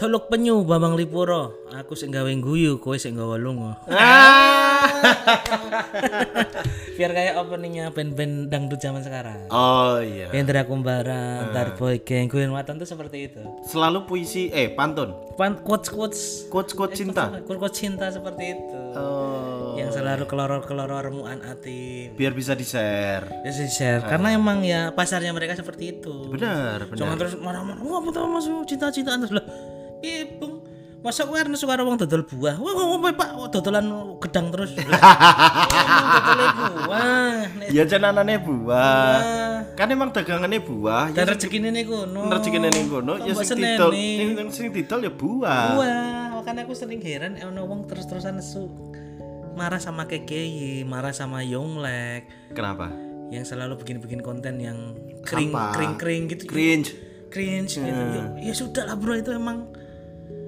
Teluk Penyu Bambang Lipuro. Aku sing gawe guyu, kowe sing gawe lunga. Ah. Biar kayak openingnya band-band dangdut zaman sekarang. Oh iya. Hendra Kumbara, Antar Boy Gang, Guyon Watan tuh seperti itu. Selalu puisi eh pantun. Pan quotes quotes Quotes quotes cinta. quotes quotes cinta seperti itu. Oh. Yang selalu keloror keloror remuan ati. Biar bisa di-share. Ya sih share karena emang ya pasarnya mereka seperti itu. Benar, benar. Jangan terus marah-marah. Wah, apa mas cinta-cintaan terus lah. Iya, Bang. Masa kowe arep suka wong dodol buah. Wah, ngomong Pak, dodolan gedang terus. Dodolan buah. Ya jenenane buah. ah, Kan emang dagangannya buah. Dan rezekine niku no. rezekine ning kono ya sing didol. Sing sing didol ya buah. Buah. Makanya aku sering heran ono wong terus-terusan nesu marah sama KKY, marah sama Yonglek Kenapa? yang selalu bikin-bikin konten yang kering Apa? kering kering gitu Cringe. cringe gitu. Hmm. Ya, ya sudah lah bro itu emang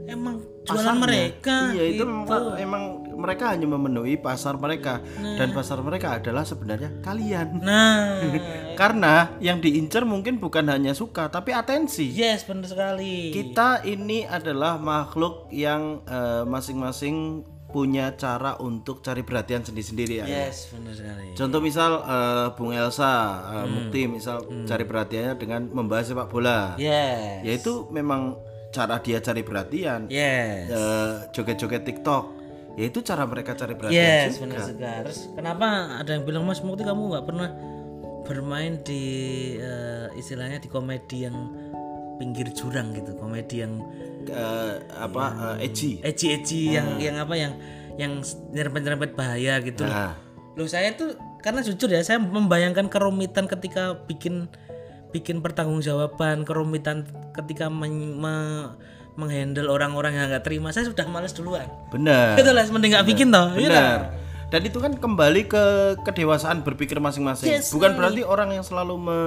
emang jualan mereka. Iya itu gitu. memang, emang mereka hanya memenuhi pasar mereka Nah. dan pasar mereka adalah sebenarnya kalian. Nah, Karena yang diincar mungkin bukan hanya suka tapi atensi. yes benar sekali. Kita ini adalah makhluk yang eh, masing-masing punya cara untuk cari perhatian sendiri-sendiri ya. Yes benar sekali. Contoh misal eh, Bung Elsa, eh, Hmm. Mukti misal cari perhatiannya dengan membahas sepak bola. Yes. Ya itu memang cara dia cari perhatian. Yes. Eh, joget-joget TikTok. Ya itu cara mereka cari perhatian. Yes, juga. benar. Terus kenapa ada yang bilang Mas Mukti kamu nggak pernah bermain di eh, istilahnya di komedi yang pinggir jurang gitu, komedi yang Eh, apa eh, edgy. edgy-edgy yang yang apa yang yang nyerempet-nyerempet bahaya gitu. Nah, Loh saya tuh karena jujur ya saya membayangkan kerumitan ketika bikin bikin pertanggungjawaban, kerumitan ketika men- me- menghandle orang-orang yang nggak terima. Saya sudah males duluan. benar. Itu lah mending nggak bikin toh. Iya Benar. Dan itu kan kembali ke kedewasaan berpikir masing-masing. Bukan berarti orang yang selalu me,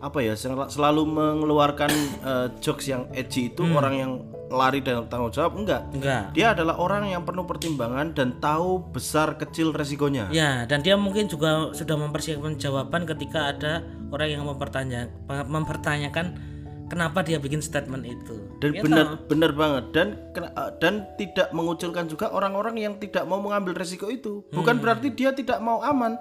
apa ya sel- selalu mengeluarkan eh, jokes yang edgy itu Hmm. orang yang lari dan tanggung jawab enggak. Enggak. Dia adalah orang yang penuh pertimbangan dan tahu besar kecil resikonya. Ya, dan dia mungkin juga sudah mempersiapkan jawaban ketika ada orang yang mempertanya, mempertanyakan kenapa dia bikin statement itu. Dan Ya benar toh? benar banget dan eh, dan tidak mengucilkan juga orang-orang yang tidak mau mengambil resiko itu. Bukan berarti dia tidak mau aman.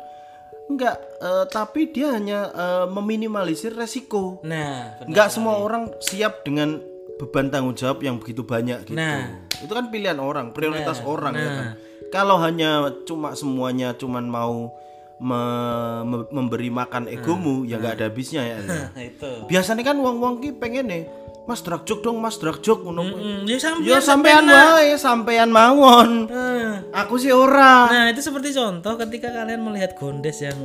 Enggak, eh, tapi dia hanya eh, meminimalisir resiko. Nah. Enggak semua orang siap dengan beban tanggung jawab yang begitu banyak gitu. Nah. Itu kan pilihan orang, prioritas orang ya kan. Kalau hanya cuma semuanya cuman mau me- me- memberi makan egomu ya nggak ada habisnya ya. Nah, itu. Biasanya kan wong-wong ki pengen nih, Mas drakjuk dong, Mas drakjuk ngono. Hmm, ya sampai Ya sampean wae, sampean mawon. Nah, Aku sih ora. nah, itu seperti contoh ketika kalian melihat gondes yang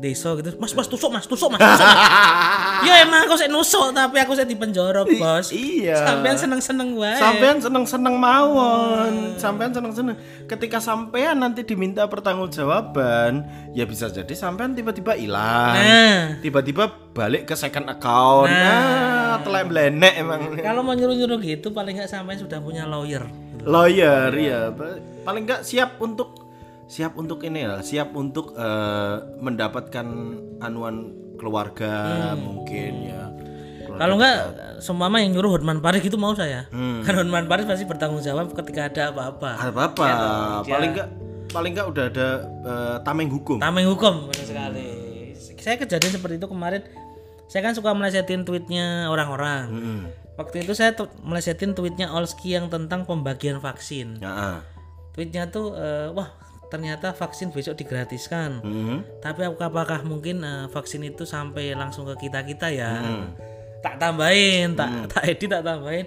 desa gitu. Mas, mas tusuk, Mas, tusuk, Mas. Tusuk, ya emang aku saya nusuk tapi aku saya dipenjara, Bos. Iya. Sampean seneng-seneng wae. Sampean seneng-seneng mawon. Sampean seneng-seneng. Ketika sampean nanti diminta pertanggungjawaban, ya bisa jadi sampean tiba-tiba hilang. Nah, Tiba-tiba balik ke second account. Nah, telek blenek emang. kalau mau nyuruh-nyuruh gitu paling nggak sampean sudah punya lawyer. Lawyer ya. Pa- Paling enggak siap untuk siap untuk ini lah, siap untuk eh, mendapatkan anuan keluarga mungkin ya. Kalau enggak seumpama yang nyuruh Hotman Paris itu mau saya. Hmm. Kan Hotman Paris pasti bertanggung jawab ketika ada apa-apa. apa apa paling enggak paling enggak udah ada eh, tameng hukum Tameng hukum benar sekali. Saya kejadian seperti itu kemarin. Saya kan suka melesetin tweetnya orang-orang. Hmm. Waktu itu saya tu- melesetin tweetnya Olski yang tentang pembagian vaksin. Ya. Tweetnya tuh eh, wah ternyata vaksin besok digratiskan. Mhm. Tapi apakah mungkin eh, vaksin itu sampai langsung ke kita kita ya? Hmm. Tak tambahin, tak tak edit, tak tambahin.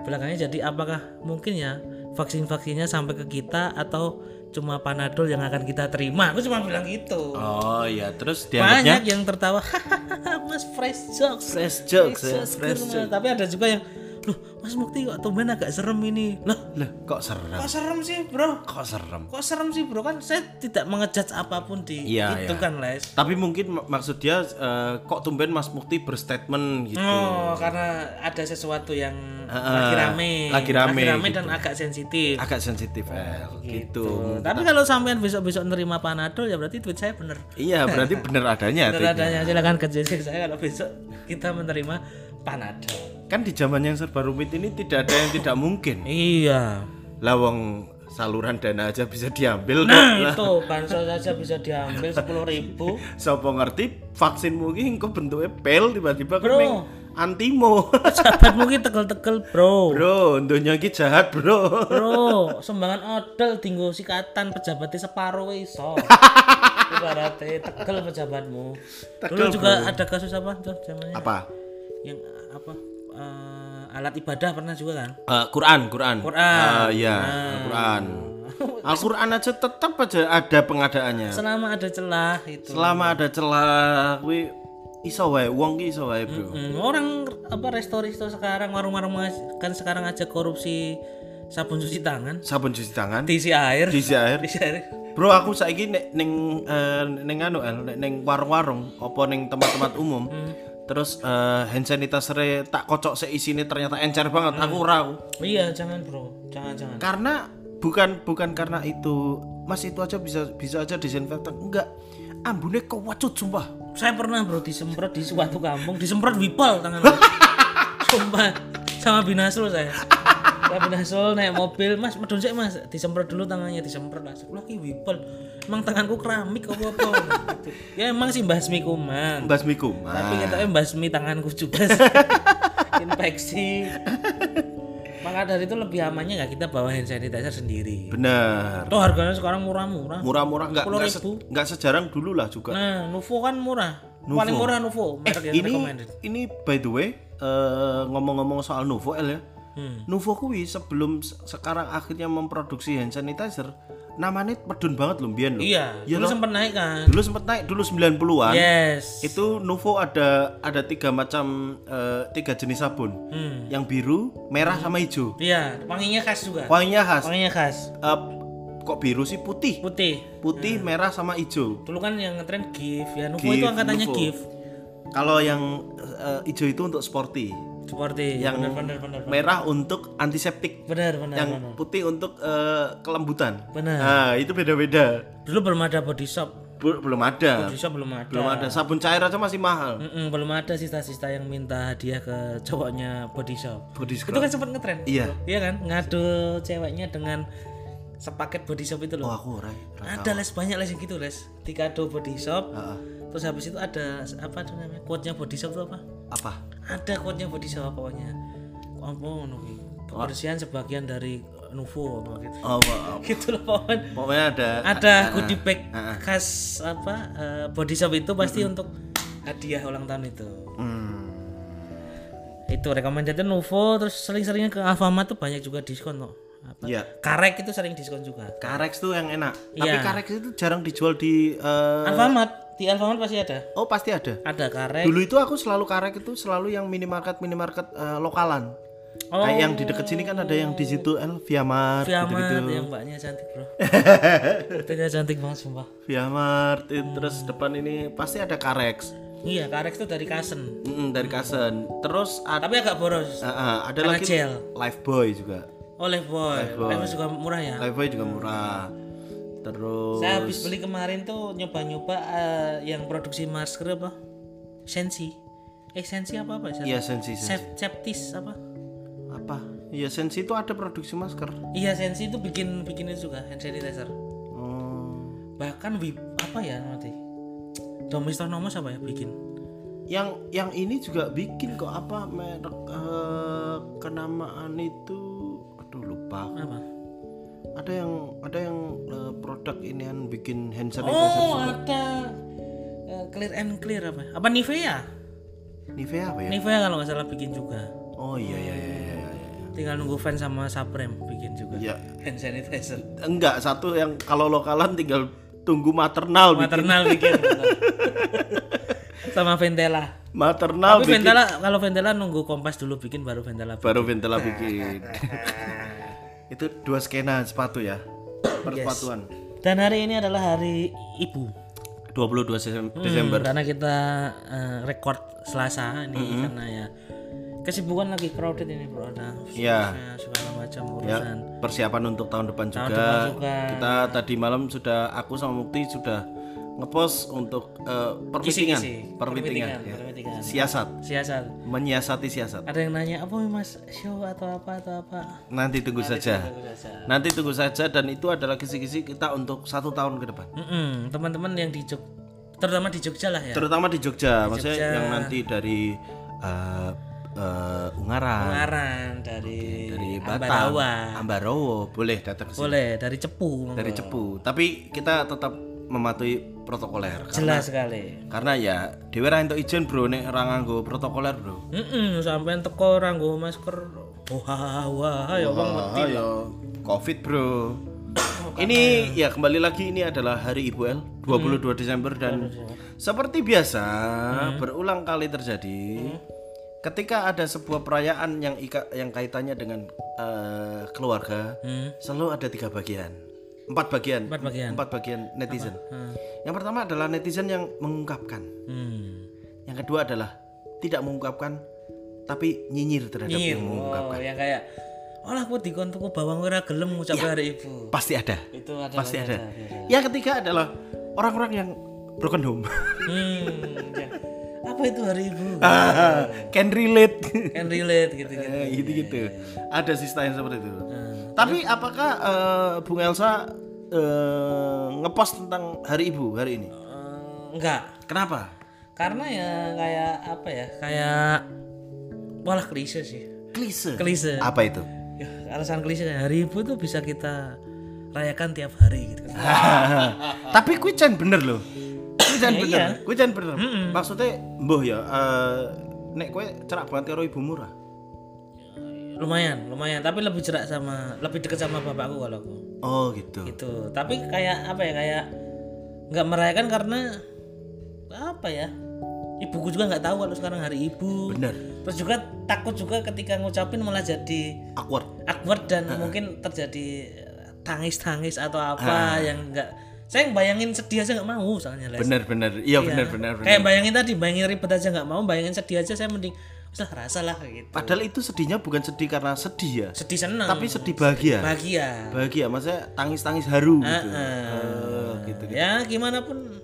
Belakangnya jadi apakah mungkin ya vaksin vaksinnya sampai ke kita atau cuma panadol yang akan kita terima? Aku cuma bilang gitu. oh iya terus dianggapnya Banyak yang tertawa, "Hahaha, Mas fresh jokes. fresh jokes ya Fresh fresh jokes." jokes Tapi ada juga yang, loh Mas Mukti kok tumben agak serem ini. Loh, lah kok serem kok serem sih bro? kok serem Kok serem sih bro? Kan saya tidak mengejudge apa pun di Iya, itu iya. kan Les. tapi mungkin mak- maksud dia eh, kok tumben Mas Mukti berstatement gitu Oh, karena ada sesuatu yang Heeh, lagi rame, lagi rame, gitu. dan agak sensitif. agak sensitif eh, gitu. Tapi kalau sampean besok-besok nerima panadol ya berarti tweet saya bener. iya berarti bener adanya Bener adanya silakan ke saya kalau besok kita menerima panadol. Kan di zaman yang serba rumit ini tidak ada yang tidak mungkin Iya. lawang saluran dana aja bisa diambil kok. Nah, itu bansos saja bisa diambil 10.000 ribu. Sopo ngerti vaksin mungkin kok bentuknya pel tiba-tiba Bro. kok antimo Pejabat mungkin tegel-tegel, Bro. bro dunia iki jahat bro Bro, sumbangan odol dinggo sikatan pejabatnya separuh iso. Ibaratnya tegel pejabatmu. Dulu juga ada kasus apa tuh zamannya? apa Yang apa? Eh, alat ibadah pernah juga kan? Eh, Quran Quran Quran. Ah, iya Al-Quran Al-Quran aja tetap aja ada pengadaannya Selama ada celah itu. selama ada celah kuwi iso wae wong ki iso wae bro Hmm, orang apa resto-resto sekarang warung-warung kan sekarang aja korupsi sabun cuci tangan, sabun cuci tangan diisi air, diisi air diisi air. Bro, aku saiki nek ning eh, ning anu El, nek ning warung-warung apa ning tempat-tempat umum. Terus eh, hand sanitizer tak kocok seisine ternyata encer banget. Aku ora aku. Iya, jangan bro, jangan jangan. Karena bukan bukan karena itu. Mas itu aja bisa bisa aja disinfektan. Enggak. Ambune kewacut sumpah. Saya pernah bro disemprot di suatu kampung, disemprot wipol tangan. Sumpah sama binasul saya. Saya binasul naik mobil, Mas, medun sik Mas, disemprot dulu tangannya, disemprot langsung. Lah ki wipol. Emang tanganku keramik apa apa. Gitu. Ya emang sih basmi kuman. Basmi kuman. Tapi katanya basmi tanganku juga sih. infeksi. Maka dari itu lebih amannya nggak kita bawa hand sanitizer sendiri. Bener. Tuh harganya sekarang murah-murah. Murah-murah enggak enggak, se- 10.000. enggak sejarang dulu lah juga. Nah, Nuvo kan murah. Paling murah Nuvo, merek yang ini recommended. ini by the way eh, ngomong-ngomong soal Nuvo El ya. Hmm. Nuvo kuwi sebelum se- sekarang akhirnya memproduksi hand sanitizer namanya medun banget loh Bian loh. Iya, Iya dulu sempat naik kan. Dulu sempat naik dulu 90-an. Yes. Itu Nuvo ada ada tiga macam eh, tiga jenis sabun. Hmm. Yang biru, merah sama hijau. Iya, wanginya khas juga. Wanginya khas. Wanginya khas. Eh, kok biru sih putih? Putih. Putih, merah sama hijau. Dulu kan yang ngetren GIF ya. Nuvo GIF, itu angkatannya Nuvo. GIF. Kalau yang eh, hijau itu untuk sporty. Seperti Yang benar benar benar. Merah untuk antiseptik. Benar benar yang benar. putih untuk eh, kelembutan. Benar. Nah, itu beda-beda. Dulu belum ada body shop. Belum ada. Body shop belum ada. Belum ada. Sabun cair aja masih mahal. Mm-mm, belum ada sista-sista yang minta hadiah ke cowoknya body shop. Body Itu scrub. kan sempat ngetren. Iya. Iya kan? Ngadu ceweknya dengan sepaket body shop itu Oh, loh. aku ora. ora ada les banyak les yang gitu les. Dikado body shop. Heeh. Terus habis itu ada apa tuh namanya? Quote-nya body shop itu apa? Apa? Ada quote-nya body shop pokoknya. Apa ki? Kebersihan sebagian dari Nuvo apa gitu. Oh, oh, oh. Gitu loh pokoknya. pokoknya ada Ada goodie bag khas apa eh, body shop itu pasti untuk hadiah ulang tahun itu. Hmm. Itu recommended Nuvo terus sering-seringnya ke Alfamart tuh banyak juga diskon kok. Apa? Iya. Karek itu sering diskon juga. Karex tuh yang enak. Tapi Iya. Karex itu jarang dijual di eh, Alfamart di Alfamart pasti ada. Oh, pasti ada. Ada karek. Dulu itu aku selalu Karex itu selalu yang minimarket minimarket eh, lokalan. Oh. Kayak yang di dekat sini kan ada yang di situ El Viamart Viamart gitu-gitu. yang mbaknya cantik bro. Itu cantik banget sumpah. Viamart itu terus depan ini pasti ada Karex. Iya karek itu dari Kasen. Mm, dari Kasen. Terus ada Tapi agak boros. ada Karena lagi gel. Lifebuoy juga. Oh Lifebuoy. Lifebuoy juga murah ya. Lifebuoy juga murah. Terus Saya habis beli kemarin tuh nyoba-nyoba eh, yang produksi masker apa? Sensi. Eh Sensi apa apa? Iya sensi, sensi. Sep- Septis apa? apa? Iya sensi itu ada produksi masker. Iya Sensi itu bikin bikin itu juga hand sanitizer. Oh. Bahkan wib apa ya nanti? Domestos Nomos apa ya bikin? Yang yang ini juga bikin kok apa merek eh, kenamaan itu aduh lupa. Apa? Ada yang ada yang eh, produk inian bikin hand sanitizer Oh juga. ada Eh, Clear and Clear apa? Apa Nivea? Nivea apa ya? Nivea kalau nggak salah bikin juga. Oh iya iya iya iya. iya, iya. Tinggal nunggu fans sama Supreme bikin juga. Ya, Hand sanitizer. enggak satu yang kalau lokalan tinggal tunggu maternal bikin. Maternal bikin. sama Ventela. Maternal Tapi bikin Ventela kalau Ventela nunggu Kompas dulu bikin baru Ventela. bikin. baru Ventela bikin. itu dua skena sepatu ya. Persepatuan. Dan hari ini adalah hari Ibu. 22 Desem- Hmm, Desember. karena kita eh, record Selasa ini karena ya kesibukan lagi crowded ini bro ada Iya. ya, segala macam Ya, urusan. persiapan untuk tahun depan juga. depan juga. Kita tadi malam sudah aku sama Mukti sudah ngepost untuk eh, permitingan, Permitingan, ya. permitingan. siasat, siasat menyiasati siasat. ada yang nanya apa mas show atau apa atau apa Nanti tunggu saja. Tunggu saja. Nanti tunggu saja dan itu adalah kisi-kisi kita untuk satu tahun ke depan. Mm-mm, teman-teman yang di Jog terutama di Jogja lah ya Terutama di Jogja, maksudnya yang nanti dari eh, eh, Ungaran, Ungaran dari, dari Batam, Ambarawa Ambarawa, boleh datang ke sini boleh dari Cepu dari Cepu. Tapi kita tetap mematuhi protokoler. Karena, jelas sekali. Karena ya dhewe ra entuk izin bro nek ora nganggo protokoler bro. Mm sampai teko orang nggo masker. Wah wah ya bang Ah, ya. Covid bro. Ini ya kembali lagi ini adalah hari Ibu L 22 Desember dan seperti biasa berulang kali terjadi ketika ada sebuah perayaan yang ika, yang kaitannya dengan eh, keluarga Hmm. selalu ada tiga bagian empat bagian Empat bagian. empat bagian netizen Hmm. yang pertama adalah netizen yang mengungkapkan Hmm. yang kedua adalah tidak mengungkapkan tapi nyinyir terhadap Nyir. yang mengungkapkan Oh, yang kayak Olah aku dikon tuku bawang ora gelem ngucap hari ibu. pasti ada Itu ada pasti ada. ada. Yang ketiga adalah orang-orang yang broken home. Hmm. ya. Apa itu hari ibu? Can relate. Can relate gitu-gitu. gitu gitu. Ada sista yang seperti itu. Hmm. Tapi apakah eh, Bung Elsa eh, ngepost tentang Hari Ibu hari ini? Eh, enggak. Kenapa? Karena ya kayak apa ya? Kayak malah klise sih. Klise. Klise. Apa itu? Ya, alasan klise hari ibu tuh bisa kita rayakan tiap hari gitu kan. Tapi kuwi bener loh. Kuwi Ya, bener. iya. Kuwi bener. Maksudnya mbuh ya eh, nek kowe cerak banget karo ibumu ra? Lumayan, lumayan. Tapi lebih cerak sama, lebih dekat sama bapakku kalau aku. Oh gitu. Gitu. Tapi kayak apa ya? Kayak nggak merayakan karena apa ya? Ibuku juga nggak tahu kalau sekarang hari ibu. Bener. Terus juga takut juga ketika ngucapin malah jadi Awkward. awkward dan mungkin terjadi tangis-tangis atau apa yang enggak saya bayangin sedih aja nggak mau soalnya Les. Bener bener. Iya bener bener. kayak bayangin tadi bayangin ribet aja nggak mau bayangin sedih aja saya mending usah rasa lah gitu. Padahal itu sedihnya bukan sedih karena sedih ya. sedih seneng. Tapi sedih bahagia. Bahagia. Bahagia maksudnya tangis tangis haru gitu. Heeh. Eh, gitu. Ya gimana pun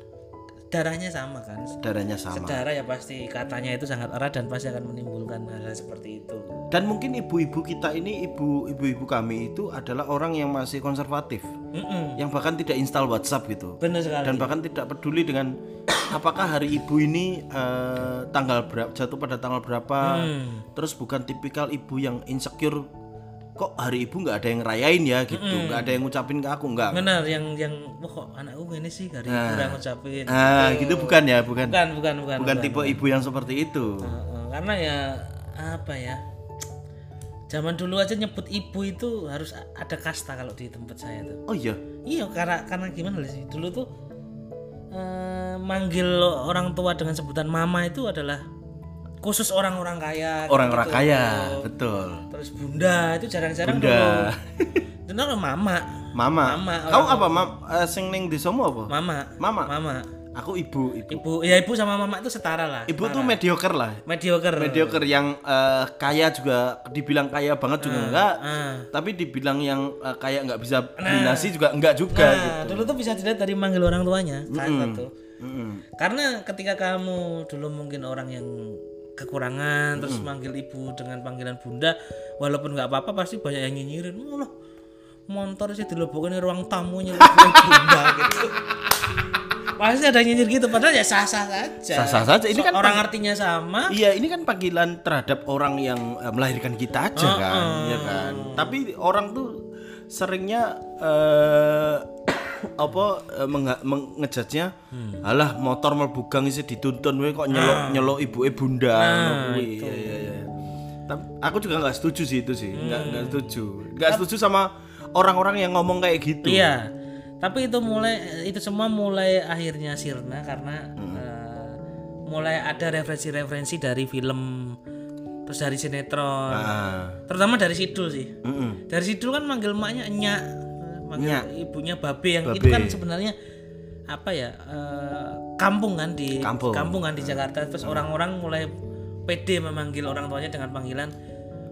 darahnya sama kan? Darahnya sama. Darah ya pasti katanya itu sangat erat dan pasti akan menimbulkan hal, -hal seperti itu. Dan mungkin ibu-ibu kita ini ibu ibu-ibu kami itu adalah orang yang masih konservatif. Mm-mm. yang bahkan tidak install WhatsApp gitu. Bener sekali. Dan bahkan tidak peduli dengan apakah hari ibu ini eh, tanggal berapa jatuh pada tanggal berapa. Hmm. terus bukan tipikal ibu yang insecure kok hari ibu nggak ada yang rayain ya gitu? Nggak ada yang ngucapin ke aku? Nggak. Benar yang yang wah kok anakku ini sih? Hari Nah. ibu udah ngucapin. Ah gitu bukan ya? Bukan. Bukan bukan bukan, bukan tipe ibu yang seperti itu. Heeh, karena ya apa ya? Zaman dulu aja nyebut ibu itu harus ada kasta kalau di tempat saya tuh. Oh iya? Iya karena karena gimana sih? Dulu tuh eh, manggil orang tua dengan sebutan mama itu adalah khusus orang-orang kaya orang-orang gitu. kaya betul. Terus bunda itu jarang-jarang Bunda. itu mama. Mama, Mama, kamu apa mam eh, sing ning desamu apa? Mama. Mama? Mama. Aku ibu ibu. Ibu ya ibu sama mama itu setara lah ibu tuh mediocre lah. Mediocre mediocre yang eh, kaya juga dibilang kaya banget juga enggak. ah. tapi dibilang yang eh, kaya nggak bisa beli nasi juga enggak juga gitu. Nah, dulu tuh bisa dilihat dari manggil orang tuanya kan tuh. Mm-mm. Karena ketika kamu dulu mungkin orang yang kekurangan terus manggil ibu dengan panggilan bunda, walaupun nggak apa-apa pasti banyak yang nyinyirin. Oh, loh, motor sih dilebokin di ruang tamu nyelip bunda gitu. Pasti ada yang nyinyir gitu padahal ya sah-sah saja. Sah-sah saja. Ini So- kan orang artinya sama. Iya, ini kan panggilan terhadap orang yang eh, melahirkan kita aja kan, ya kan. Tapi orang tuh seringnya eh apa eh, menga- meng- ngejudge-nya, alah motor mlebu gang isi dituntun we kok nyelok nyelok ibuke bunda ngono kuwi. Iya, iya, iya. Tapi aku juga nggak setuju sih itu sih, nggak nggak setuju, nggak setuju sama orang-orang yang ngomong kayak gitu. Iya. Tapi itu mulai itu semua mulai akhirnya sirna karena eh, mulai ada referensi-referensi dari film terus dari sinetron. Ah, Terutama dari Sidul sih. mm-mm. Dari Sidul kan manggil emaknya Enya, manggil Nya. ibunya Babe yang itu Babe. kan sebenarnya apa ya? eh, kampung kan di Kampung. kan di Jakarta terus orang-orang mulai pede memanggil orang tuanya dengan panggilan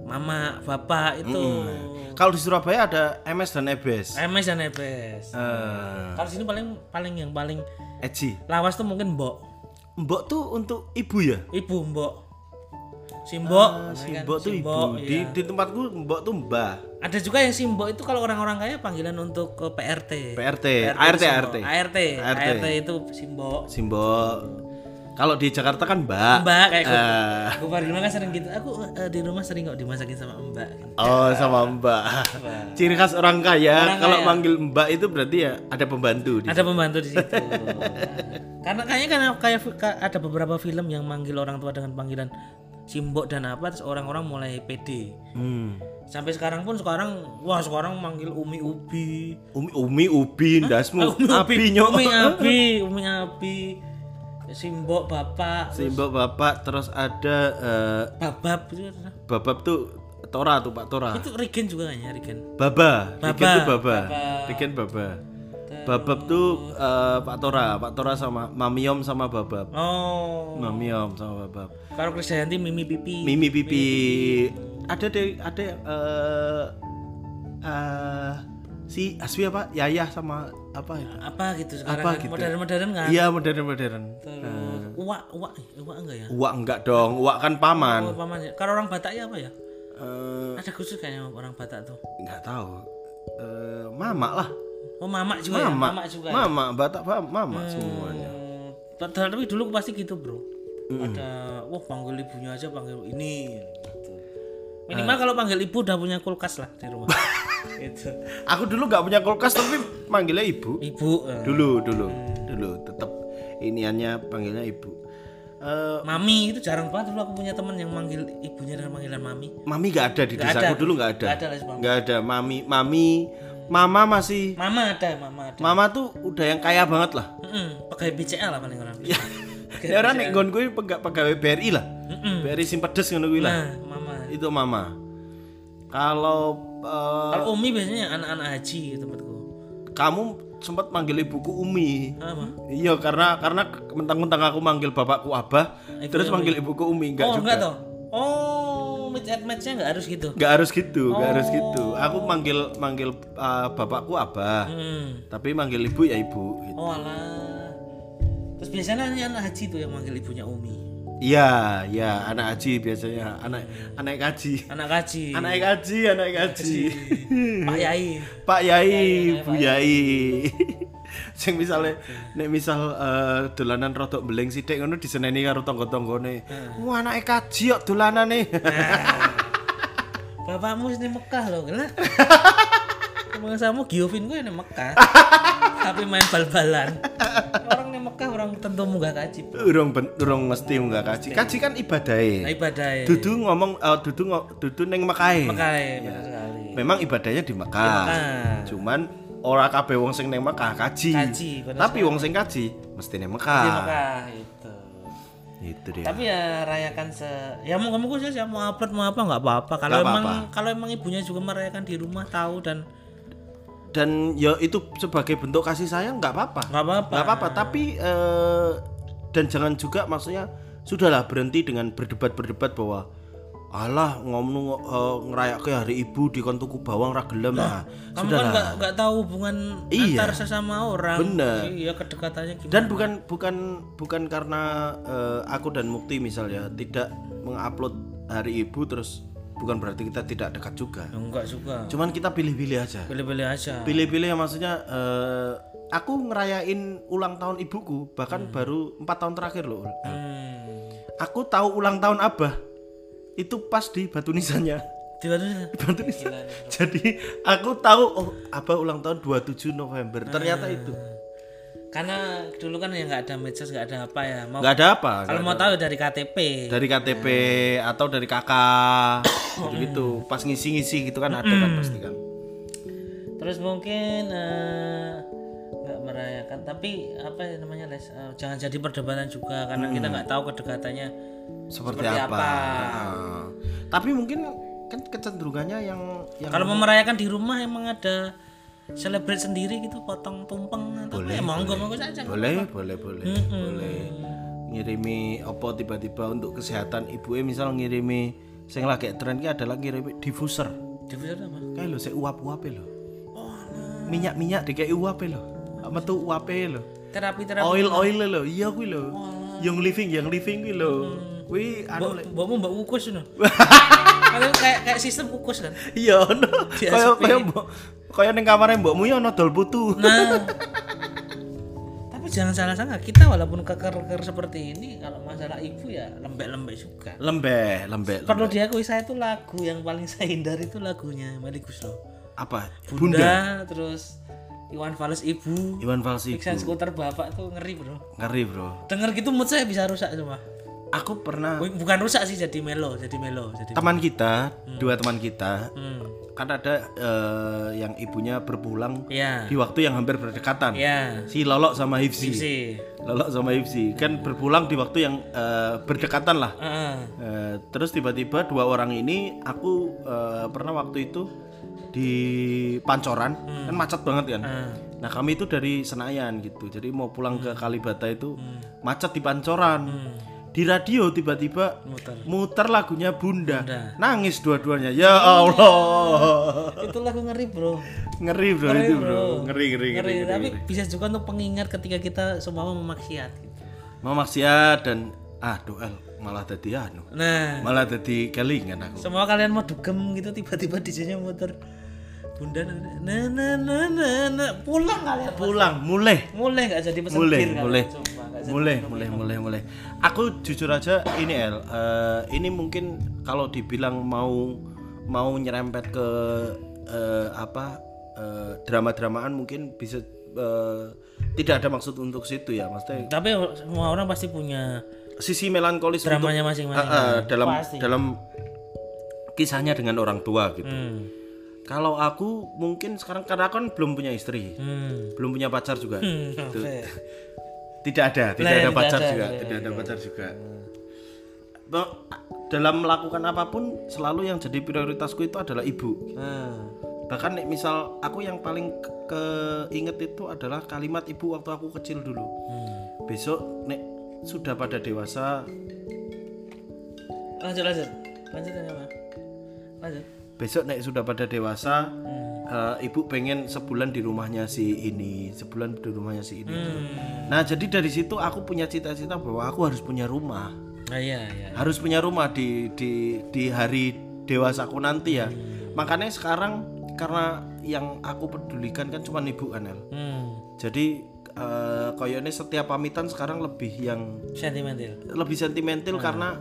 mama bapak itu Kalau di Surabaya ada MS dan EBS. MS dan EBS Eh, kalau sini paling paling yang paling Eji. lawas tuh mungkin mbok Mbok tuh untuk ibu ya? ibu mbok si mbok Ah, nah si kan, tuh si ibu. mbok, Di, iya. di tempatku Mbok tuh Mbah. ada juga yang si mbok itu kalau orang-orang kaya panggilan untuk ke PRT PRT, PRT ART, ART. ART ART. ART itu si mbok Si Mbok. Kalau di Jakarta kan Mbak. mbak kayak gue Eh, gue rumah kan sering gitu aku eh, di rumah sering kok dimasakin sama mbak oh, sama Mbak. Ciri khas orang kaya Orang kalau kaya. manggil Mbak itu berarti ya ada pembantu di ada pembantu di situ karena kayaknya kan kayak ka- ada beberapa film yang manggil orang tua dengan panggilan simbok dan apa terus orang-orang mulai pede Hmm. sampai sekarang pun sekarang wah sekarang manggil umi ubi Umi, Umi Ubi, ndasmu, umi Abi nyok. umi abi umi abi simbok bapak Si Mbok Bapak terus ada eh, babab itu, Babab tuh Tora tuh Pak Tora. itu Regen juga kayaknya Regen Baba, Baba. Rigen tuh Baba. Baba. Rigen Baba. Babab tuh eh, Pak Tora, Pak Tora sama Mamiom sama Babab. oh Mamiom sama Babab. kalau Krisdayanti Mimi Pipi Mimi Pipi. Ada deh, ada eh eh, si Aswi apa? Yayah sama apa itu? apa gitu sekarang Apa kan gitu? modern-modern kan Iya, modern-modern. terus uak uak uak enggak ya Uak enggak dong, uak kan paman. Oh, pamannya. Kalau orang Batak ya apa ya? Eh, Ada khusus kayaknya orang Batak tuh. enggak tahu. Eh, mama lah. Oh, mamak juga ya? Mama. Juga. ya? Mama, Batak paham, mama semuanya. Hmm, ta- tapi dulu pasti gitu, Bro. Ada wah panggil ibunya aja panggil ini gitu. Minimal kalau panggil ibu udah punya kulkas lah di rumah. gitu. Aku dulu nggak punya kulkas tapi manggilnya ibu. Ibu eh, Dulu, dulu, dulu tetap iniannya panggilnya ibu. Eh, Mami itu jarang banget dulu aku punya teman yang manggil ibunya dengan panggilan mami. mami nggak ada di desaku ada. dulu nggak ada. Nggak ada. Nggak ada. Mami, mami, mama masih. Mama ada, mama ada. Mama tuh udah yang kaya banget lah. Mm-mm, pegawai BCA lah paling orang. Ya orang nek nggon kuwi pega- pegawai BRI lah. BRI Simpedes ngono kuwi lah. Nah, mama. Itu mama. Kalau eh, Kalau Umi biasanya anak-anak haji tempatku. kamu sempat manggil ibuku Umi. Apa? Iya karena karena mentang-mentang aku manggil bapakku Abah, terus manggil ibuku Umi enggak oh, juga. enggak toh. Oh, match and matchnya enggak harus gitu. Enggak harus gitu, enggak harus gitu. Aku manggil manggil uh, bapakku Abah, Hmm. tapi manggil ibu ya ibu. gitu. Oh, alah. Terus biasanya anak haji tuh yang manggil ibunya Umi. Iya, iya, anak haji biasanya, anak anak haji. Anak haji. Anak haji, anak haji. Pak Yai. Pak Yai, Bu Yai. Sing misale nek misal eh, dolanan rodok beleng sithik ngono diseneni karo tangga-tanggane. Wah, anake kaji kok dolanane. Bapakmu di Mekah loh, lah. Emang sama Giovin gue di Mekah. Tapi main bal-balan. Orang di Mekah orang tentu munggah kaji. Urung urung mesti enggak kaji. Kaji kan ibadahe. Nah, ibadah ya. Dudu ngomong eh, dudu dudu ning. Mekah ya, benar sekali. Memang ibadahnya di Mekah. Mekah. Cuman ora kabeh wong sing ning Mekah kaji. Kaji, Tapi wong sing kaji mesti ning Di Mekah. Mekah itu. Itu dia. Tapi ya rayakan se ya mau kamu khusus ya mau upload mau apa nggak apa-apa. Kalau emang kalau emang ibunya juga merayakan di rumah tahu dan Dan ya itu sebagai bentuk kasih sayang nggak apa-apa. nggak apa-apa. nggak apa-apa tapi eh, dan jangan juga maksudnya sudahlah berhenti dengan berdebat-berdebat bahwa alah ngomong uh, ngerayakke hari ibu di tuku bawang ra gelem nah, Kamu kan nggak nggak tahu hubungan Iya. antar sesama orang. Bener. Iya kedekatannya gimana? dan bukan bukan bukan karena eh, aku dan Mukti misalnya tidak mengupload hari ibu terus bukan berarti kita tidak dekat juga Ya, enggak juga. cuman kita pilih-pilih aja Pilih-pilih aja. pilih-pilih ya maksudnya eh, aku ngerayain ulang tahun ibuku bahkan baru empat tahun terakhir loh Hmm. aku tahu ulang tahun abah itu pas di batu nisannya Di batu nisan jadi aku tahu oh abah ulang tahun 27 November. Ternyata itu. Karena dulu kan ya nggak ada medsos nggak ada apa ya. Mau nggak ada apa kalau mau tahu dari KTP. dari KTP atau dari kakak gitu gitu pas ngisi-ngisi gitu kan ada kan pasti kan. Terus mungkin eh, nggak merayakan. Tapi apa ya namanya les? Eh, jangan jadi perdebatan juga karena kita nggak tahu kedekatannya seperti, Seperti apa, apa. Ah. tapi mungkin kan kecenderungannya yang yang kalau mau merayakan di rumah emang ada celebrate sendiri gitu potong tumpeng atau apa ya monggo monggo saja boleh boleh boleh boleh ngirimi opo tiba-tiba untuk kesehatan ibu misal ngirimi Sing lagi tren ki adalah ngirim diffuser. Diffuser apa? Kayak lho sik uap-uape lho. Oh, nah. Minyak-minyak dikei uape lho. Metu uape lho. terapi-terapi. Oil-oil lho. Iya kuwi lho. Yang living, yang living kuwi lho. Kuwi anu lek mbokmu mbok kukus no. Kalau kayak kayak sistem kukus kan. Iya, ono. Di Kaya mbok kaya ning kamare mbokmu ya ono dol putu. Nah. Tapi jangan salah sangka kita walaupun keker-keker seperti ini kalau masalah ibu ya lembek-lembek juga. Lembek, lembek. Perlu diakui saya itu lagu yang paling saya hindari itu lagunya Meli Guslo. Apa? Bunda, Bunda. terus Iwan Fals ibu, Iwan Fals ibu. Iksan skuter bapak tuh ngeri bro. Ngeri, Bro. Denger gitu mood saya bisa rusak semua. Aku pernah Bukan rusak sih jadi melo, jadi melo, jadi. teman kita, dua teman kita, Hmm. kan ada eh, yang ibunya berpulang Ya. di waktu yang hampir berdekatan. Ya. Si Lolok sama Hifsi. Sih. Lolok sama Hifsi kan berpulang di waktu yang eh, berdekatan lah. Heeh. Eh, terus tiba-tiba dua orang ini aku eh, pernah waktu itu di Pancoran kan macet banget kan. Nah kami itu dari Senayan gitu, jadi mau pulang ke Kalibata itu macet di Pancoran. Di radio tiba-tiba Muter. muter lagunya Bunda, Bunda. nangis dua-duanya. Ya Allah, Itu lagu ngeri bro. ngeri bro Ngeri itu bro. bro, ngeri ngeri ngeri. Ngeri, ngeri, tapi ngeri. bisa juga untuk pengingat ketika kita semua memaksiat. Gitu. Mau maksiat dan ah doel malah jadi anu, Nah, malah jadi kelingan aku. semua kalian mau dugem gitu tiba-tiba DJ-nya muter Bunda nah nah nah nah, nah. pulang kalian Pulang, mulai. mulai nggak jadi pesan mulai mulai. Mulai mulai mulai mulai aku jujur aja ini El eh, ini mungkin kalau dibilang mau mau nyerempet ke eh, apa eh, drama-dramaan mungkin bisa eh, tidak ada maksud untuk situ ya maksudnya tapi semua orang pasti punya sisi melankolis untuk dramanya masing-masing eh, eh, dalam Pasti. dalam kisahnya dengan orang tua gitu hmm. kalau aku mungkin sekarang karena aku kan belum punya istri Hmm. belum punya pacar juga Hmm, oke. Tidak ada, tidak Nah, ada tidak pacar ada, juga, iya, tidak ada pacar juga. Dalam melakukan apa pun selalu yang jadi prioritasku itu adalah ibu. Hmm. Bahkan nek misal aku yang paling ke- keinget itu adalah kalimat ibu waktu aku kecil dulu. Hmm. Besok nek sudah pada dewasa, lanjut lanjut lanjut ya Pak. lanjut besok nek sudah pada dewasa, Hmm. Eh, ibu pengen sebulan di rumahnya si ini, sebulan di rumahnya si ini. hmm. Nah jadi dari situ aku punya cita-cita bahwa aku harus punya rumah. ah, iya iya harus punya rumah di di di hari dewasaku nanti ya makanya sekarang karena yang aku pedulikan kan cuma ibu kan El hmm. jadi eh, kayaknya setiap pamitan sekarang lebih yang sentimental lebih sentimental karena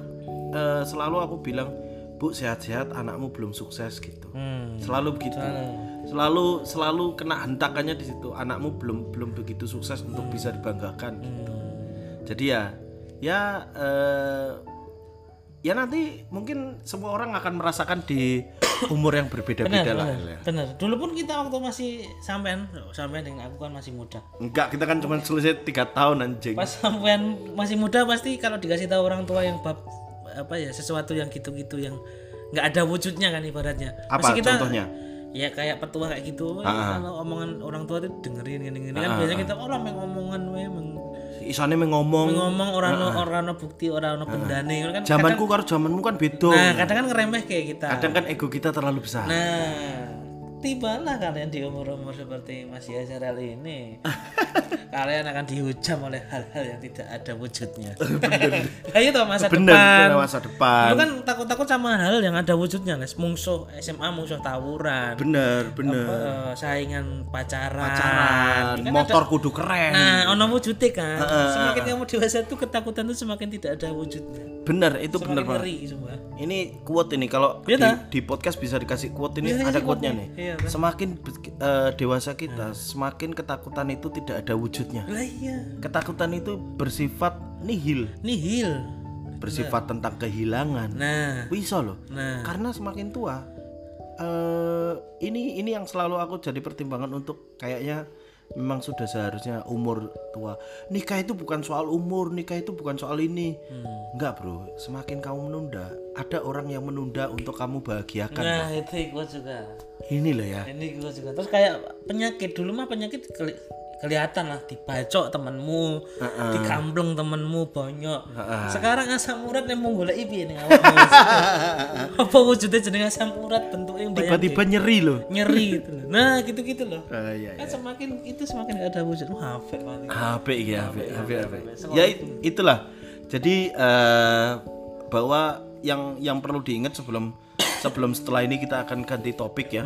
eh, selalu aku bilang bu sehat-sehat anakmu belum sukses gitu hmm. selalu begitu selalu selalu kena hentakannya di situ. Anakmu belum belum begitu sukses untuk bisa dibanggakan jadi ya ya eh, ya nanti mungkin semua orang akan merasakan di umur yang berbeda-beda lah El, ya. bener dulu pun kita waktu masih sampean sampean dengan aku kan masih muda. Enggak kita kan cuma selesai tiga tahun anjing. Pas sampean masih muda pasti kalau dikasih tahu orang tua yang bab apa ya sesuatu yang gitu-gitu yang nggak ada wujudnya kan ibaratnya. Apa kita contohnya ya kayak petua kayak gitu. Kalau omongan orang tua itu dengerin gini gini kan biasanya kita orang yang ngomongan we meng- isane ngomong. Ngomong orang orang no bukti orang no pendane kan zamanku karo zamanmu kan beda. Nah kadang kan ngeremeh kayak kita. Kadang kan ego kita terlalu besar. Nah, tibalah kalian di umur-umur seperti Mas Yazarel ini. kalian akan dihujam oleh hal-hal yang tidak ada wujudnya. Ayo toh masa bener depan. bener masa depan Lu kan takut-takut sama hal yang ada wujudnya, Les. Musuh SMA, musuh tawuran, bener bener eh, saingan pacaran. pacaran kan motor kudu keren Nah, ono wujudnya kan. Semakin kamu dewasa tuh ketakutan tuh semakin tidak ada wujudnya. bener itu bener Semakin banget ngeri semua. ini quote ini kalau Iya, di, di podcast bisa dikasih quote ini Bisa ada dikasih quote-nya quote-nya. nih Iya, ta? semakin be- eh, dewasa kita semakin ketakutan itu tidak ada wujudnya Lah iya. ketakutan itu bersifat nihil Nihil. bersifat tentang kehilangan Nah, bisa loh nah. karena semakin tua eh ini ini yang selalu aku jadi pertimbangan untuk kayaknya memang sudah seharusnya umur tua nikah itu bukan soal umur nikah itu bukan soal ini Hmm. enggak bro semakin kamu menunda ada orang yang menunda untuk kamu bahagiakan Nah, itu gue juga. ini loh ya Ini gue juga. Terus kayak penyakit dulu mah penyakit kelihatan lah dibacok temenmu dikampleng temenmu bonyok. Sekarang asam urat yang mau golek piye ning awakmu? Apa wujudnya jeneng asam urat? Bentuknya yang tiba-tiba nyeri loh nyeri gitu loh nah gitu-gitu loh Ah, iya, kan semakin itu semakin gak ada wujud. Wah banget HP ya HP HP HP ya it- itulah. Jadi eh, bahwa yang yang perlu diingat sebelum sebelum setelah ini kita akan ganti topik ya.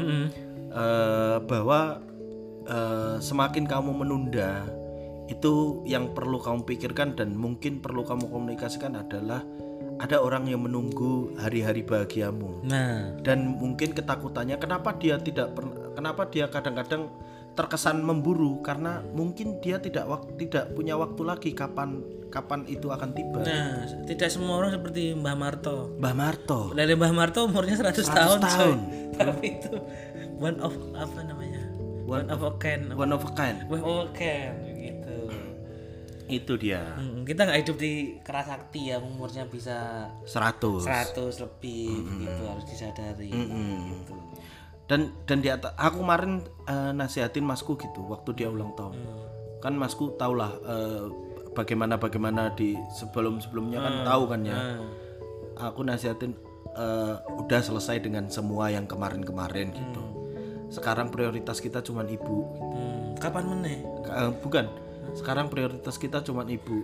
Eh, bahwa eh, semakin kamu menunda itu yang perlu kamu pikirkan dan mungkin perlu kamu komunikasikan adalah ada orang yang menunggu hari-hari bahagiamu nah dan mungkin ketakutannya kenapa dia tidak pernah kenapa dia kadang-kadang terkesan memburu karena mungkin dia tidak wak- tidak punya waktu lagi kapan kapan itu akan tiba. nah tidak semua orang seperti Mbah Marto Mbah Marto. dari Mbah Marto umurnya 100, tahun, coy. tahun. tapi itu one of apa namanya one, of a kind One of a kind. one of a kind gitu Itu dia. Hmm, kita nggak hidup di kerasakti ya umurnya bisa 100. 100 lebih gitu harus disadari gitu. Dan dan di atas aku kemarin eh, nasihatin masku gitu waktu dia ulang tahun. Kan masku tahulah eh, bagaimana bagaimana di sebelum sebelumnya kan tahu kan ya. Aku nasihatin eh, udah selesai dengan semua yang kemarin-kemarin gitu. Sekarang prioritas kita cuman ibu. Hmm, kapan meneh? Eh, bukan. Sekarang prioritas kita cuman ibu.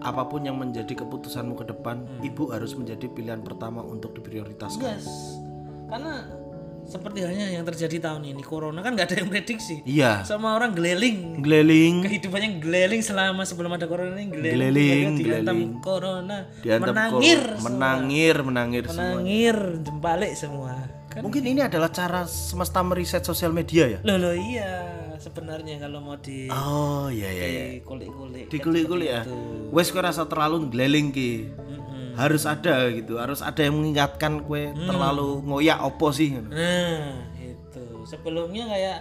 Apa pun yang menjadi keputusanmu ke depan, ibu harus menjadi pilihan pertama untuk diprioritaskan. yes. Karena seperti halnya yang terjadi tahun ini corona kan nggak ada yang prediksi. Iya. sama orang geleling. Geleling. Kehidupannya geleling selama sebelum ada corona ini geleling, Geleling, corona. Menangir menangir, menangir semua. menangir jembalik semua kan Mungkin ini adalah cara semesta meriset sosial media ya. loh loh iya sebenarnya kalau mau di Oh iya iya iya. kulik-kulik Dikulik-kulik ya. Wes kowe rasa terlalu geleling ki. Harus ada gitu, harus ada yang mengingatkan kue terlalu ngoyak opo sih. nah itu sebelumnya kayak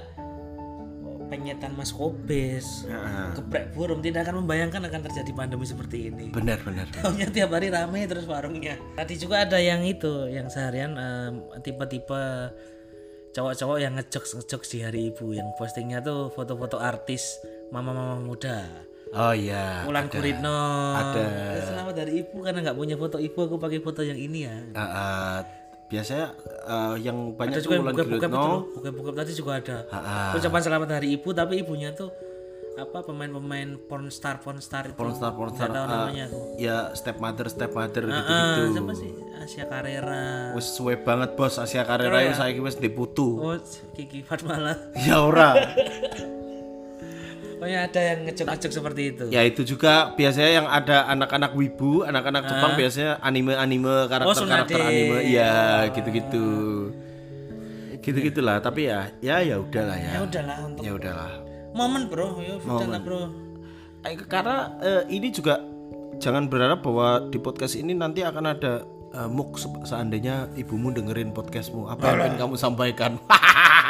penyetan mas kobes Heeh. geprek burung tidak akan membayangkan akan terjadi pandemi seperti ini Benar benar. Taunya tiap hari rame terus warungnya. Tadi juga ada yang itu, yang seharian em, tipe-tipe cowok-cowok yang ngejokes ngejokes di hari ibu, yang postingnya tuh foto-foto artis mama-mama muda. Oh iya. Ulan Kuritno. Ada. Selamat dari ibu karena nggak punya foto ibu, aku pakai foto yang ini ya. Ah, ah, biasanya eh, yang banyak Ada juga yang Wulan bokep-bokep itu Guritno. loh, bokep-bokep tadi juga ada. Ucapan selamat hari ibu, tapi ibunya tuh apa pemain-pemain pornstar pornstar itu. Pornstar pornstar. Tahu ah, namanya aku. ya stepmother stepmother Ah, gitu-gitu. siapa sih? Asia Carrera. Wis suwe banget bos Asia Carrera itu saiki wis diputu. Oh, Kiki Fatmala. Ya ora. Pokoknya ada yang ngecek-ngecek seperti itu. ya itu juga biasanya yang ada anak-anak wibu, anak-anak Jepang biasanya anime-anime karakter-karakter Tsunade. anime. Iya, gitu-gitu. Gitu-gitulah, tapi ya ya ya udahlah ya. Ya udahlah untuk Ya udahlah. momen bro, ya udahlah bro. Eh, Karena eh, ini juga jangan berharap bahwa di podcast ini nanti akan ada eh, muk se- seandainya ibumu dengerin podcastmu apa yang kamu sampaikan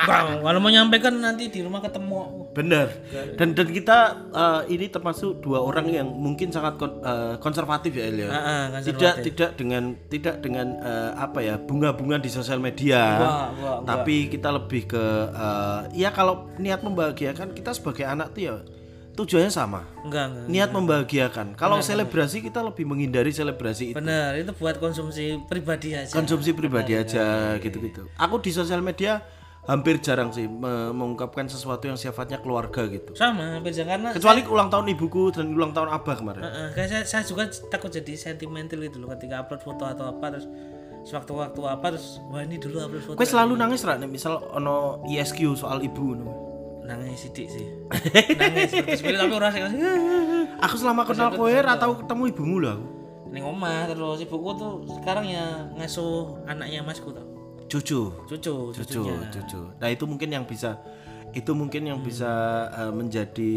Bang, kalau mau nyampaikan nanti di rumah ketemu. bener dan dan kita eh, ini termasuk dua orang yang mungkin sangat kon- eh, konservatif ya El ya Ah, ah, kan tidak tidak dengan tidak dengan eh, apa ya bunga-bunga di sosial media wah, tapi kita lebih ke eh, ya kalau niat membahagiakan kita sebagai anak tuh ya tujuannya sama enggak, enggak. niat membahagiakan. Kalau selebrasi kita lebih menghindari selebrasi itu. Benar, itu buat konsumsi pribadi aja. Konsumsi pribadi aja gitu-gitu. Aku di sosial media hampir jarang sih me- mengungkapkan sesuatu yang sifatnya keluarga gitu. Sama, hampir jangan karena Kecuali ulang tahun ibuku dan ulang tahun abah kemarin. Heeh, kayak saya, saya juga takut jadi sentimental gitu loh ketika upload foto atau apa terus sewaktu-waktu apa terus wah ini dulu upload foto Kue selalu nangis ra nih misal ono ISQ soal ibu no. nangis sidik sih nangis seperti tapi orang Aku selama kenal kowe ra tau ketemu ibumu lah. aku. Neng omah terus ibuku tuh sekarang ya ngasuh anaknya masku tuh. Cucu, Cucu, cucu, cucu. Nah itu mungkin yang bisa itu mungkin yang bisa eh, menjadi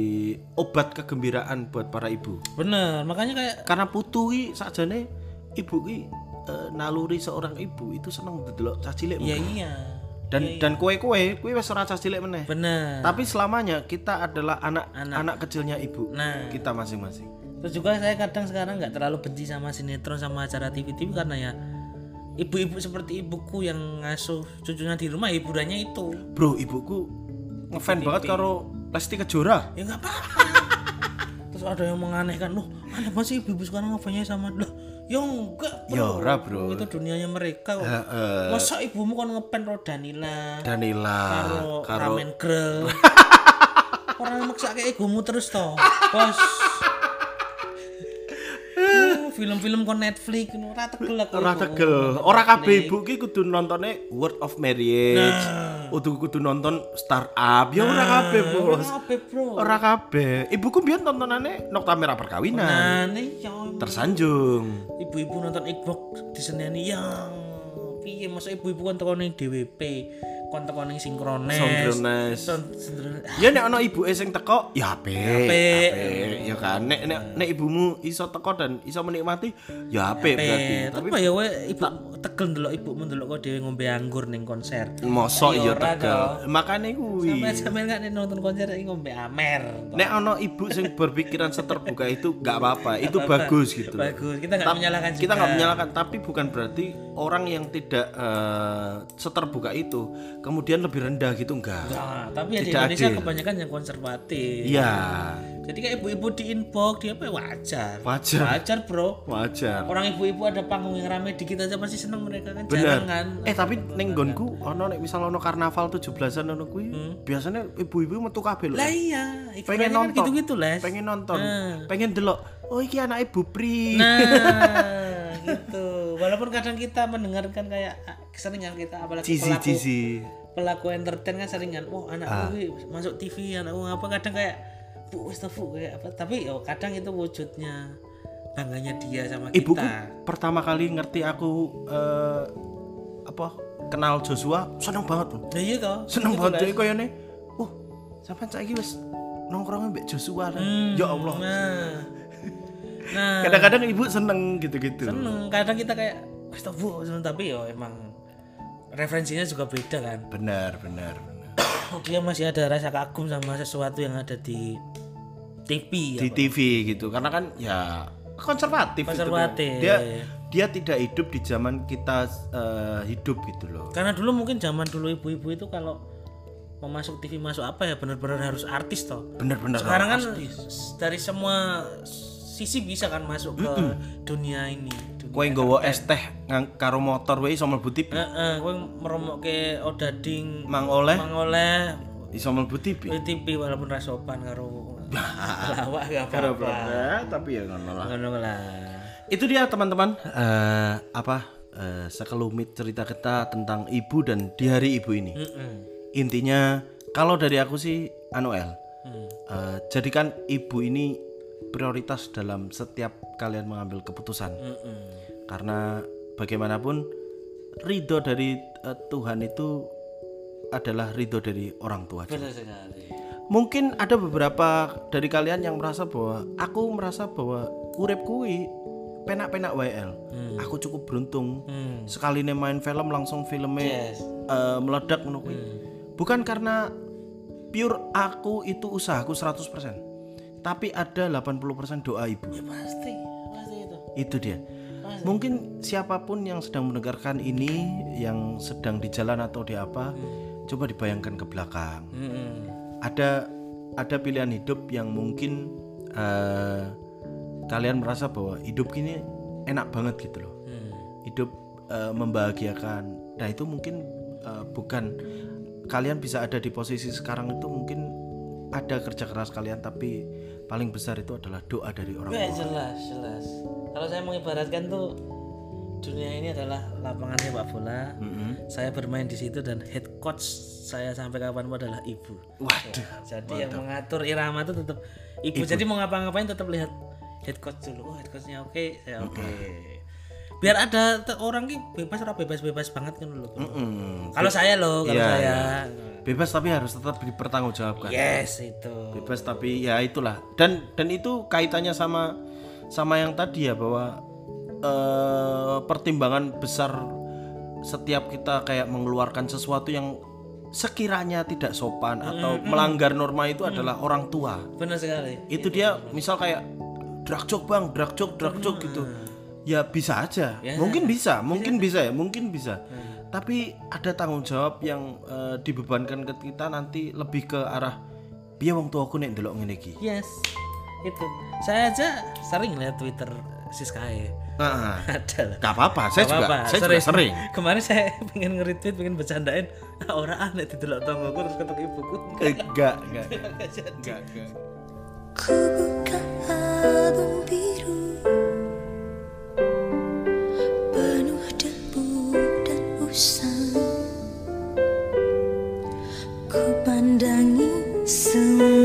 obat kegembiraan buat para ibu. Bener, makanya kayak karena putu ki sakjane ibu ki eh, naluri seorang ibu itu seneng delok cah cilik ya iya. dan dan kue-kue kue wis ora cah cilik meneh. Bener. tapi selamanya kita adalah anak anak, kecilnya ibu Nah, kita masing-masing. Terus juga saya kadang sekarang nggak terlalu benci sama sinetron sama acara TV-TV karena ya ibu-ibu seperti ibuku yang ngasuh cucunya di rumah hiburannya itu. bro ibuku ngefan banget karo Lesti Kejora. ya nggak apa-apa terus ada yang menganehkan loh aneh banget sih ibu-ibu sekarang ngapainnya sama lah ya enggak bro Ya ora, Bro. itu dunianya mereka kok Heeh. masa ibumu kan ngepen ro Danila Danila karo karo ramen grill orang maksa kayak ibumu terus toh bos film-film kon Netflix ngono ora tegel aku ora tegel. Ora kabeh ibu ki kudu nontone Word of Marriage. Kudu kudu nonton Startup. Ya ora kabeh, Bos. Ora kabeh, bro Ora kabeh. Ibuku biyen tontonane Nokta Merah Perkawinan. nah nih ya Tersanjung. ibu-ibu nonton Xbox di Seneni yang piye masa ibu-ibu kan teko ning DWP kon teko ning sinkrones Synchronize. Ya nek ana ibuke sing teko, ya apik. Apik. Apik. Ya kan nek nek nek ibumu iso teko dan iso menikmati, ya apik berarti. Eh, Tapi ya we ibu tegel ndelok ibumu ndelok kok dhewe ngombe anggur ning konser mosok Ya ya ora tegel. Makane kuwi. sampe sampe gak nih nonton konser iki ngombe amer Nek ana ibu sing berpikiran seterbuka itu nggak apa-apa, itu bagus gitu. bagus kita nggak menyalahkan kita nggak menyalahkan tapi bukan berarti orang yang tidak eh, seterbuka itu kemudian lebih rendah gitu enggak? Nah, tapi ya di Tidak Indonesia adil. kebanyakan yang konservatif. Iya. Jadi kayak ibu-ibu di inbox dia apa ya? Wajar. Wajar. Wajar bro. Wajar. Orang ibu-ibu ada panggung yang rame dikit aja pasti seneng mereka kan. Bener jarang kan? Eh tapi neng gonku ono nek misal ono karnaval 17-an ono kuwi biasanya ibu-ibu metu kabeh lho. Lah iya pengen kan nonton. gitu-gitu les. Pengen nonton. Pengen delok oh iki anak ibu pri nah gitu walaupun kadang kita mendengarkan kayak ah, seringan kita apalagi cici pelaku cici. pelaku entertain kan seringan. Wah anakku ini masuk TV anakku apa kadang kayak bu wis kayak apa. Tapi yo kadang itu wujudnya bangganya dia sama kita. ibuku pertama kali ngerti aku eh, apa kenal Joshua seneng banget loh nah iya kok seneng banget deh koyone uh sampai saiki wis nongkrongnya mbak Joshua lah ya Allah. nah nah. Kadang-kadang ibu seneng gitu-gitu. Seneng. Kadang kita kayak seneng. Tapi yo emang referensinya juga beda kan. Benar benar benar. Dia masih ada rasa kagum sama sesuatu yang ada di TV ya di TV gitu. Karena kan ya konservatif, gitu. Konservatif. dia dia tidak hidup di zaman kita eh, hidup gitu loh. Karena dulu mungkin zaman dulu ibu-ibu itu kalau mau masuk TV masuk apa ya benar-benar harus artis toh. Benar-benar sekarang kan s- dari semua sisi bisa kan masuk ke dunia ini dunia. kowe nggawa es teh ngang karo motor wae iso mlebu TV Heeh, kowe meromokke odading mang oleh. Mang oleh. Iso mlebu TV TV walaupun ra sopan karo lawak gak apa-apa. Tapi ya ngono lah. Ngono lah. Itu dia teman-teman. Eh apa? Eh, sekelumit cerita kita tentang ibu dan di hari ibu ini. Mm-mm. intinya kalau dari aku sih Anuel Hmm. eh, jadikan ibu ini prioritas dalam setiap kalian mengambil keputusan Mm-mm. karena bagaimanapun ridho dari eh, Tuhan itu adalah ridho dari orang tua juga. benar sekali mungkin ada beberapa dari kalian yang merasa bahwa aku merasa bahwa urip kui penak-penak WL aku cukup beruntung Hmm. sekali nih main film langsung filmnya yes eh, meledak ngono kuwi. bukan karena pure aku itu usahaku 100% tapi ada 80% doa ibu. Ya pasti. Pasti itu. Itu dia. Mungkin siapa pun yang sedang mendengarkan ini yang sedang di jalan atau di apa coba dibayangkan ke belakang. Mm-mm. ada ada pilihan hidup yang mungkin eh, kalian merasa bahwa hidup ini enak banget gitu loh. Hmm. hidup eh, membahagiakan. Nah itu mungkin eh, bukan. Kalian bisa ada di posisi sekarang itu mungkin ada kerja keras kalian tapi paling besar itu adalah doa dari orang Ya, jelas jelas. Kalau saya mengibaratkan tuh dunia ini adalah lapangan sepak bola. Saya bermain di situ dan head coach saya sampai kapan pun adalah ibu. Waduh. Jadi yang mengatur irama itu tetap ibu, jadi mau ngapa-ngapain tetap lihat head coach dulu. Oh head coachnya oke. Saya oke biar ada orang ki bebas ora bebas-bebas banget kan loh Mm, kalau saya loh kalau Iya, saya. bebas tapi harus tetap dipertanggungjawabkan. Yes itu. Bebas tapi ya itulah. Dan dan itu kaitannya sama sama yang tadi ya bahwa eh, pertimbangan besar setiap kita kayak mengeluarkan sesuatu yang sekiranya tidak sopan atau melanggar norma itu adalah orang tua. Benar sekali. Itu dia misal kayak drag joke bang drag joke drag joke gitu Ya bisa aja, Ya. mungkin bisa, mungkin bisa ya, mungkin bisa. Tapi ada tanggung jawab yang eh, dibebankan ke kita nanti lebih ke arah biar wong tuaku nek ndelok ngene iki. yes itu saya aja sering lihat twitter Siskae Heeh. ada lah Gak apa-apa, saya Gak juga apa-apa, saya juga sering. kemarin saya pengen nge-retweet pengen bercandain ah, orang aneh didelok tonggoku terus ketok ibuku Eh, Enggak, enggak. Enggak, enggak. Ku buka album semua